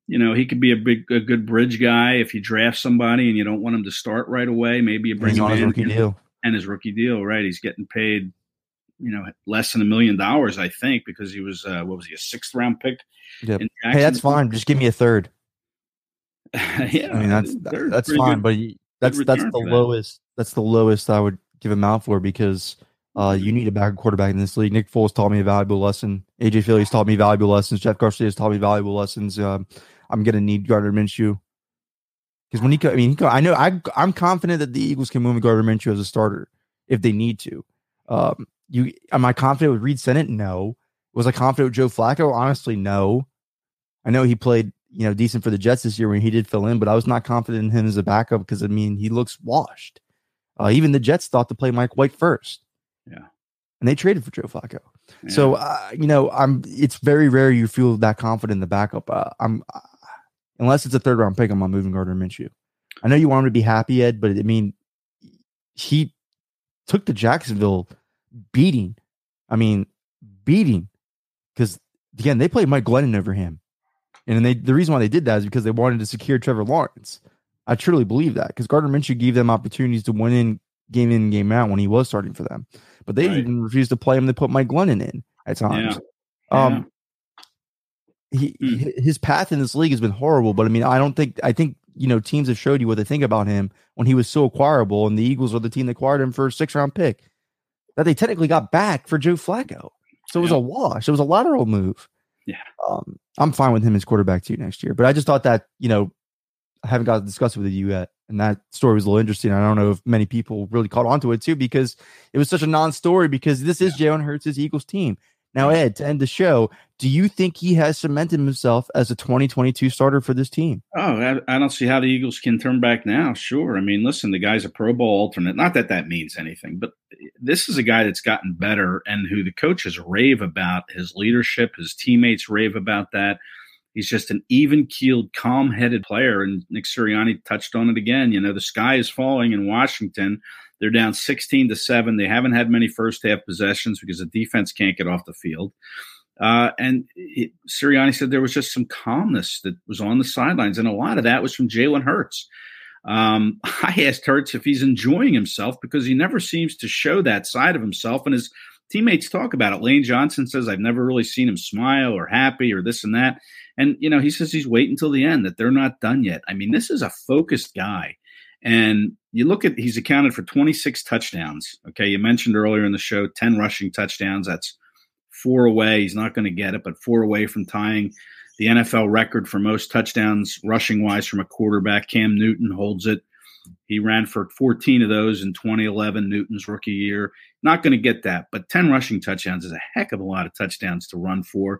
you know, he could be a big, a good bridge guy if you draft somebody and you don't want him to start right away. Maybe you bring He's him on his rookie deal and his rookie deal, right? He's getting paid, you know, less than a million dollars, I think, because he was uh, what was he a sixth round pick? Yep. Hey, that's fine. Just give me a third. [LAUGHS] yeah, I mean that's that's fine, good, but that's that's the lowest. That's the lowest I would give him out for because uh, you need a backup quarterback in this league. Nick Foles taught me a valuable lesson. AJ Phillips taught me valuable lessons. Jeff Garcia has taught me valuable lessons. Um, I'm going to need Gardner Minshew because when he, I mean, he, I know I, I'm confident that the Eagles can move Gardner Minshew as a starter if they need to. Um, you, am I confident with Reid Sinnett? No. Was I confident with Joe Flacco? Honestly, no. I know he played, you know, decent for the Jets this year when he did fill in, but I was not confident in him as a backup because I mean he looks washed. Uh, even the Jets thought to play Mike White first. Yeah. And they traded for Joe Flacco. Yeah. So, uh, you know, I'm, it's very rare you feel that confident in the backup. Uh, I'm, uh, unless it's a third round pick, I'm not moving Gardner Minshew. I know you want him to be happy, Ed, but I mean, he took the Jacksonville beating. I mean, beating because again, they played Mike Glennon over him. And they, the reason why they did that is because they wanted to secure Trevor Lawrence. I truly believe that because Gardner Minshew gave them opportunities to win in game in game out when he was starting for them, but they right. even refused to play him. They put Mike Glennon in at times. Yeah. Um, he mm. his path in this league has been horrible, but I mean, I don't think I think you know teams have showed you what they think about him when he was so acquirable, and the Eagles are the team that acquired him for a six round pick that they technically got back for Joe Flacco. So it was yeah. a wash. It was a lateral move. Yeah. Um, I'm fine with him as quarterback too next year, but I just thought that you know I haven't got to discuss it with you yet. And that story was a little interesting. I don't know if many people really caught on to it too, because it was such a non-story. Because this is yeah. Jalen Hurts' Eagles team. Now, Ed, to end the show, do you think he has cemented himself as a 2022 starter for this team? Oh, I, I, don't see how the Eagles can turn back now. Sure. I mean, listen, the guy's a Pro Bowl alternate. Not that that means anything, but this is a guy that's gotten better and who the coaches rave about his leadership, his teammates rave about that. He's just an even keeled, calm headed player. And Nick Sirianni touched on it again. You know, the sky is falling in Washington. They're down 16 to 7. They haven't had many first half possessions because the defense can't get off the field. Uh, and it, Sirianni said there was just some calmness that was on the sidelines. And a lot of that was from Jalen Hurts. Um, [LAUGHS] I asked Hurts if he's enjoying himself because he never seems to show that side of himself. And his teammates talk about it. Lane Johnson says, I've never really seen him smile or happy or this and that. And, you know, he says he's waiting until the end, that they're not done yet. I mean, this is a focused guy. And you look at, he's accounted for 26 touchdowns. Okay. You mentioned earlier in the show 10 rushing touchdowns. That's four away. He's not going to get it, but four away from tying the NFL record for most touchdowns rushing wise from a quarterback. Cam Newton holds it. He ran for 14 of those in 2011, Newton's rookie year. Not going to get that, but 10 rushing touchdowns is a heck of a lot of touchdowns to run for.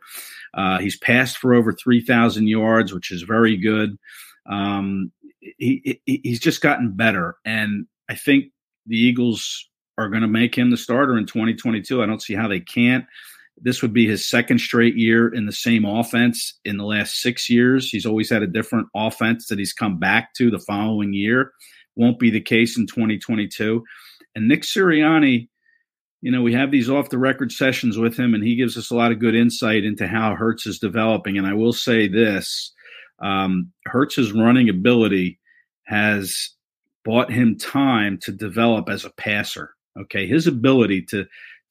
Uh, he's passed for over 3,000 yards, which is very good. Um, he, he, he's just gotten better. And I think the Eagles are going to make him the starter in 2022. I don't see how they can't. This would be his second straight year in the same offense in the last six years. He's always had a different offense that he's come back to the following year. Won't be the case in 2022. And Nick Sirianni, you know, we have these off the record sessions with him, and he gives us a lot of good insight into how Hurts is developing. And I will say this um, Hurts's running ability has bought him time to develop as a passer. Okay, his ability to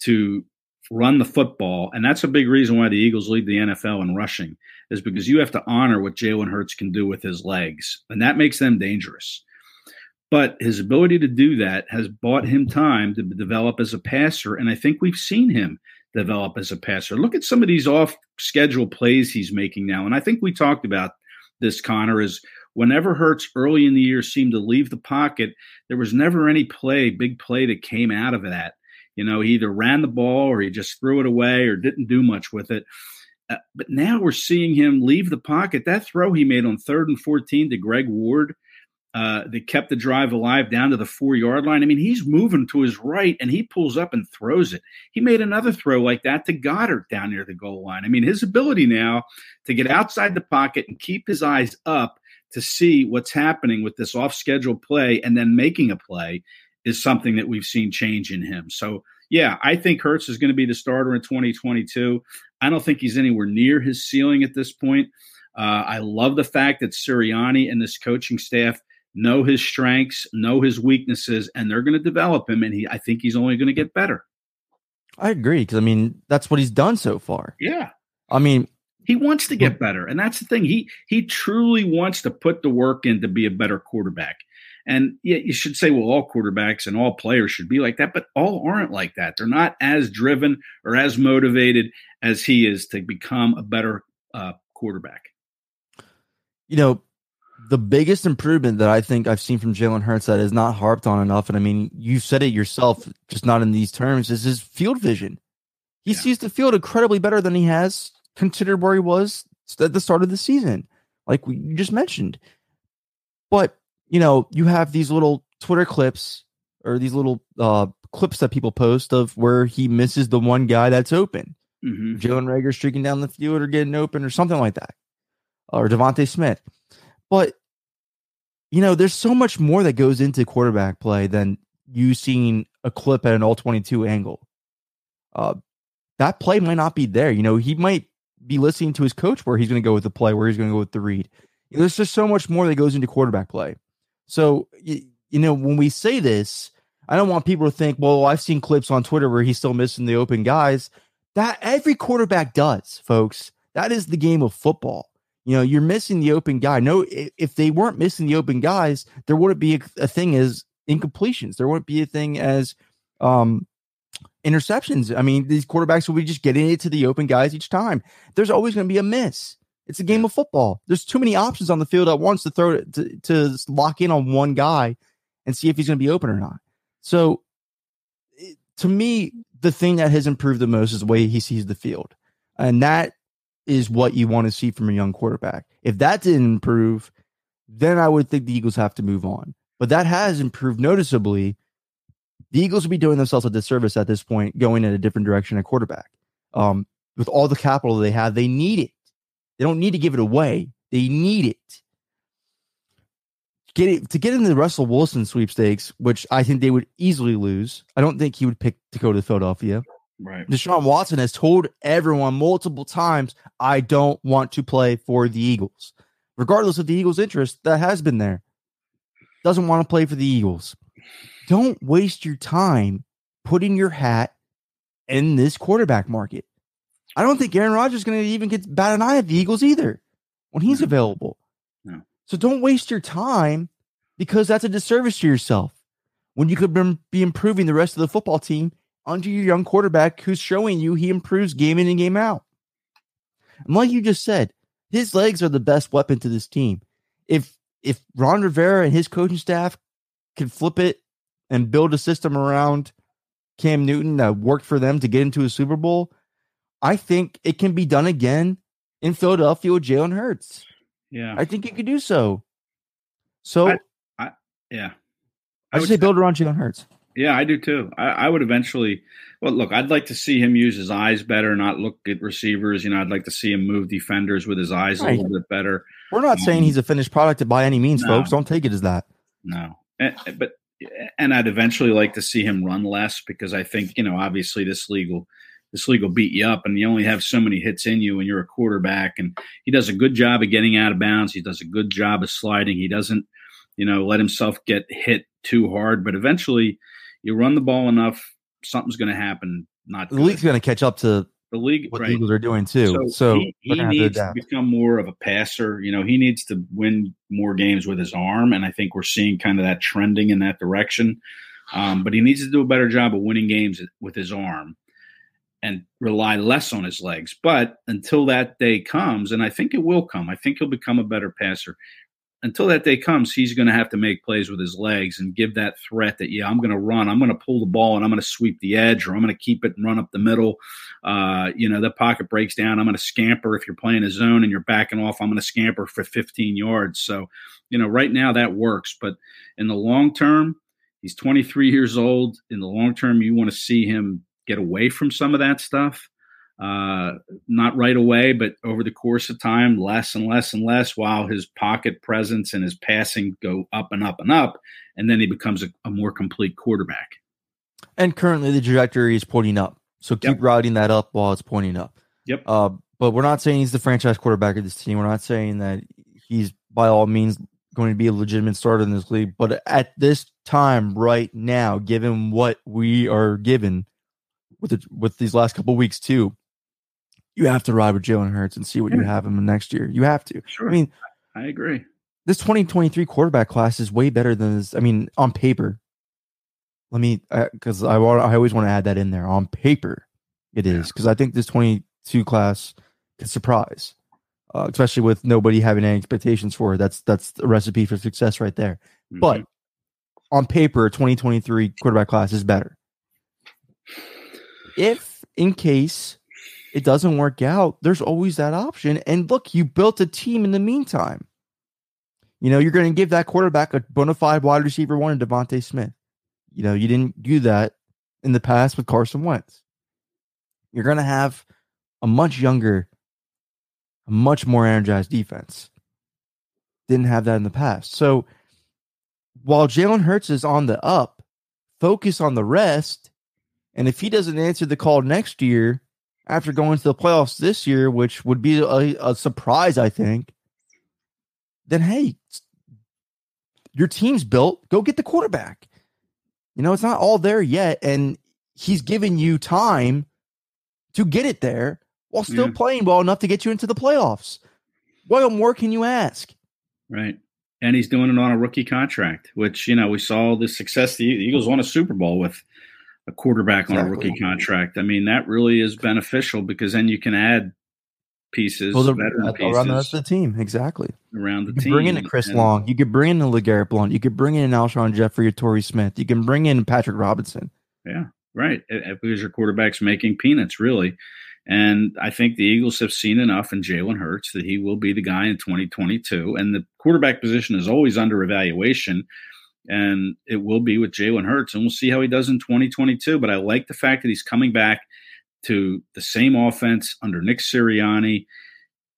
to run the football, and that's a big reason why the Eagles lead the NFL in rushing, is because you have to honor what Jalen Hurts can do with his legs, and that makes them dangerous. But his ability to do that has bought him time to develop as a passer, and I think we've seen him develop as a passer. Look at some of these off schedule plays he's making now, and I think we talked about this, Connor, is whenever Hurts early in the year seemed to leave the pocket, there was never any play, big play that came out of that. You know, he either ran the ball or he just threw it away or didn't do much with it. Uh, but now we're seeing him leave the pocket. That throw he made on third and 14 to Greg Ward uh, that kept the drive alive down to the four yard line. I mean, he's moving to his right and he pulls up and throws it. He made another throw like that to Goedert down near the goal line. I mean, his ability now to get outside the pocket and keep his eyes up to see what's happening with this off schedule play and then making a play is something that we've seen change in him. So, yeah, I think Hurts is going to be the starter in 2022. I don't think he's anywhere near his ceiling at this point. Uh, I love the fact that Sirianni and this coaching staff know his strengths, know his weaknesses, and they're going to develop him. And he, I think he's only going to get better. I agree because I mean that's what he's done so far. Yeah, I mean he wants to get better, and that's the thing. He he truly wants to put the work in to be a better quarterback. And yeah, you should say, well, all quarterbacks and all players should be like that, but all aren't like that. They're not as driven or as motivated as he is to become a better uh, quarterback. You know, the biggest improvement that I think I've seen from Jalen Hurts that is not harped on enough, and I mean, you said it yourself, just not in these terms, is his field vision. He yeah. sees the field incredibly better than he has considered where he was at the start of the season, like we, just mentioned. But you know, you have these little Twitter clips or these little uh, clips that people post of where he misses the one guy that's open. Mm-hmm. Jalen Reagor streaking down the field or getting open or something like that, or DeVonta Smith. But you know, there's so much more that goes into quarterback play than you seeing a clip at an all 22 angle. Uh, that play might not be there. You know, he might be listening to his coach where he's going to go with the play, where he's going to go with the read. There's just so much more that goes into quarterback play. So, you, you know, when we say this, I don't want people to think, well, I've seen clips on Twitter where he's still missing the open guys. That every quarterback does, folks. That is the game of football. You know, you're missing the open guy. No, if they weren't missing the open guys, there wouldn't be a, a thing as incompletions. There wouldn't be a thing as um, interceptions. I mean, these quarterbacks will be just getting it to the open guys each time. There's always going to be a miss. It's a game of football. There's too many options on the field at once to throw to, to lock in on one guy and see if he's going to be open or not. So, to me, the thing that has improved the most is the way he sees the field, and that is what you want to see from a young quarterback. If that didn't improve, then I would think the Eagles have to move on. But that has improved noticeably. The Eagles would be doing themselves a disservice at this point, going in a different direction at quarterback. Um, with all the capital they have, they need it. They don't need to give it away. They need it. Get it to get into the Russell Wilson sweepstakes, which I think they would easily lose. I don't think he would pick to go to Philadelphia. Right. Deshaun Watson has told everyone multiple times, I don't want to play for the Eagles. Regardless of the Eagles' interest, that has been there. Doesn't want to play for the Eagles. Don't waste your time putting your hat in this quarterback market. I don't think Aaron Rodgers is going to even get bat an eye at the Eagles either when he's No. available. No. So don't waste your time because that's a disservice to yourself when you could be improving the rest of the football team under your young quarterback who's showing you he improves game in and game out. And like you just said, his legs are the best weapon to this team. If if Ron Rivera and his coaching staff can flip it and build a system around Cam Newton that worked for them to get into a Super Bowl, I think it can be done again in Philadelphia with Jalen Hurts. Yeah. I think you could do so. So I- yeah. I, would would say build around Jalen Hurts. Yeah, I do too. I, I would eventually. Well, look, I'd like to see him use his eyes better, not look at receivers. You know, I'd like to see him move defenders with his eyes Right. a little bit better. We're not saying um, he's a finished product by any means, No. folks. Don't take it as that. No, and, but eh, and I'd eventually like to see him run less because I think you know, obviously, this league will this league will beat you up, and you only have so many hits in you, and you're a quarterback, and he does a good job of getting out of bounds. He does a good job of sliding. He doesn't, you know, let himself get hit too hard, but eventually, you run the ball enough, something's going to happen. Not The good. league's going to catch up to the league, what right? the Eagles are doing too. So, he, he gonna to needs to become more of a passer. You know, he needs to win more games with his arm, and I think we're seeing kind of that trending in that direction. Um, but he needs to do a better job of winning games with his arm and rely less on his legs. But until that day comes, and I think it will come, I think he'll become a better passer. Until that day comes, he's going to have to make plays with his legs and give that threat that, yeah, I'm going to run, I'm going to pull the ball, and I'm going to sweep the edge, or I'm going to keep it and run up the middle. Uh, you know, the pocket breaks down. I'm going to scamper if you're playing a zone and you're backing off. I'm going to scamper for 15 yards. So, you know, right now that works, but in the long term, he's 23 years old. In the long term, you want to see him get away from some of that stuff. Uh, not right away, but over the course of time, less and less and less, while his pocket presence and his passing go up and up and up, and then he becomes a, a more complete quarterback. And currently, the trajectory is pointing up. So keep Yep. riding that up while it's pointing up. Yep. Uh, but we're not saying he's the franchise quarterback of this team. We're not saying that he's by all means going to be a legitimate starter in this league. But at this time, right now, given what we are given with the, with these last couple weeks too, you have to ride with Jalen Hurts and see what you Yeah. have him next year. You have to. Sure, I mean, I agree. this 2023 quarterback class is way better than this. I mean, on paper. Let me, because I want, I always want to add that in there. On paper, it is because I think this 22 class can surprise, uh, especially with nobody having any expectations for it. That's that's a recipe for success right there. But Mhm. on paper, 2023 quarterback class is better. If in case it doesn't work out, there's always that option. And look, you built a team in the meantime. You know, you're going to give that quarterback a bona fide wide receiver one in DeVonta Smith. You know, you didn't do that in the past with Carson Wentz. You're going to have a much younger, a much more energized defense. Didn't have that in the past. So while Jalen Hurts is on the up, focus on the rest. And if he doesn't answer the call next year, after going to the playoffs this year, which would be a, a surprise, I think, then hey, your team's built. Go get the quarterback. You know, it's not all there yet. And he's given you time to get it there while still Yeah. playing well enough to get you into the playoffs. What more can you ask? Right. And he's doing it on a rookie contract, which, you know, we saw the success. The Eagles won a Super Bowl with a quarterback on a rookie contract. I mean, that really is beneficial because then you can add pieces, Well, the, around pieces the rest of the team. Exactly. around the You can team. bring in a Chris And- Long. You could bring in a LeGarrette Blunt. You could bring in an Alshon Jeffery or Torrey Smith. You can bring in Patrick Robinson. Yeah, right. Uh, uh, Because your quarterback's making peanuts, really. And I think the Eagles have seen enough in Jalen Hurts that he will be the guy in 2022. And the quarterback position is always under evaluation. And it will be with Jalen Hurts, and we'll see how he does in 2022. But I like the fact that he's coming back to the same offense under Nick Sirianni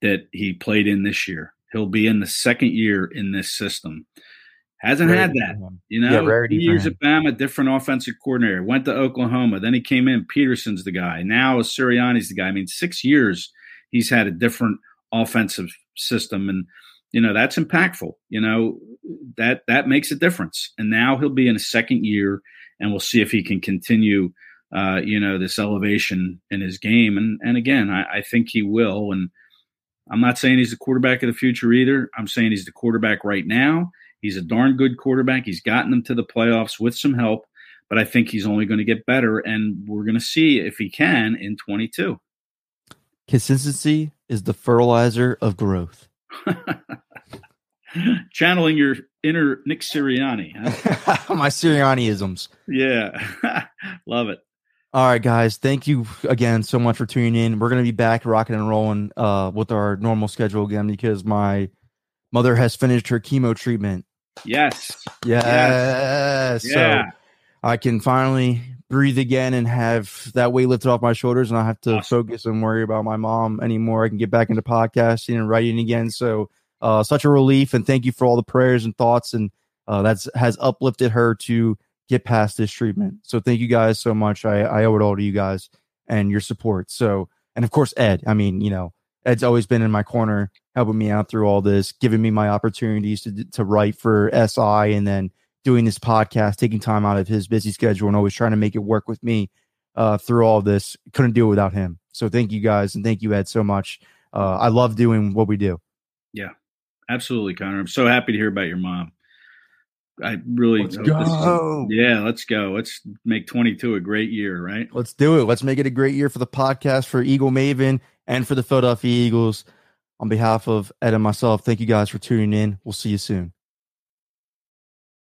that he played in this year. He'll be in the second year in this system. Hasn't rarity had that, you know. Yeah, years at Bama, different offensive coordinator. Went to Oklahoma, then he came in. Pederson's the guy. Now Sirianni's the guy. I mean, six years he's had a different offensive system, and you know that's impactful. You know that that makes a difference. And now he'll be in a second year, and we'll see if he can continue. Uh, you know this elevation in his game, and and again, I, I think he will. And I'm not saying he's the quarterback of the future either. I'm saying he's the quarterback right now He's a darn good quarterback. He's gotten them to the playoffs with some help, but I think he's only going to get better, and we're going to see if he can in 22. Consistency is the fertilizer of growth. [LAUGHS] Channeling your inner Nick Sirianni. Huh? [LAUGHS] My Sirianniisms. Yeah. [LAUGHS] Love it. All right, guys. Thank you again so much for tuning in. We're going to be back rocking and rolling uh, with our normal schedule again because my mother has finished her chemo treatment Yes. Yes. yes. Yeah. So I can finally breathe again and have that weight lifted off my shoulders and I have to awesome. focus and worry about my mom anymore. I can get back into podcasting and writing again. So uh, such a relief and thank you for all the prayers and thoughts and uh, that's has uplifted her to get past this treatment. So thank you guys so much. I, I owe it all to you guys and your support. So and of course Ed. I mean, you know, Ed's always been in my corner, helping me out through all this, giving me my opportunities to to write for SI, and then doing this podcast, taking time out of his busy schedule, and always trying to make it work with me uh, through all this. Couldn't do it without him. So thank you guys, and thank you Ed so much. Uh, I love doing what we do. Yeah, absolutely, Connor. I'm so happy to hear about your mom. I really let's go. Is, yeah, let's go. Let's make 22 a great year, right? Let's do it. Let's make it a great year for the podcast for Eagle Maven and for the Philadelphia Eagles. On behalf of Ed and myself, thank you guys for tuning in. We'll see you soon.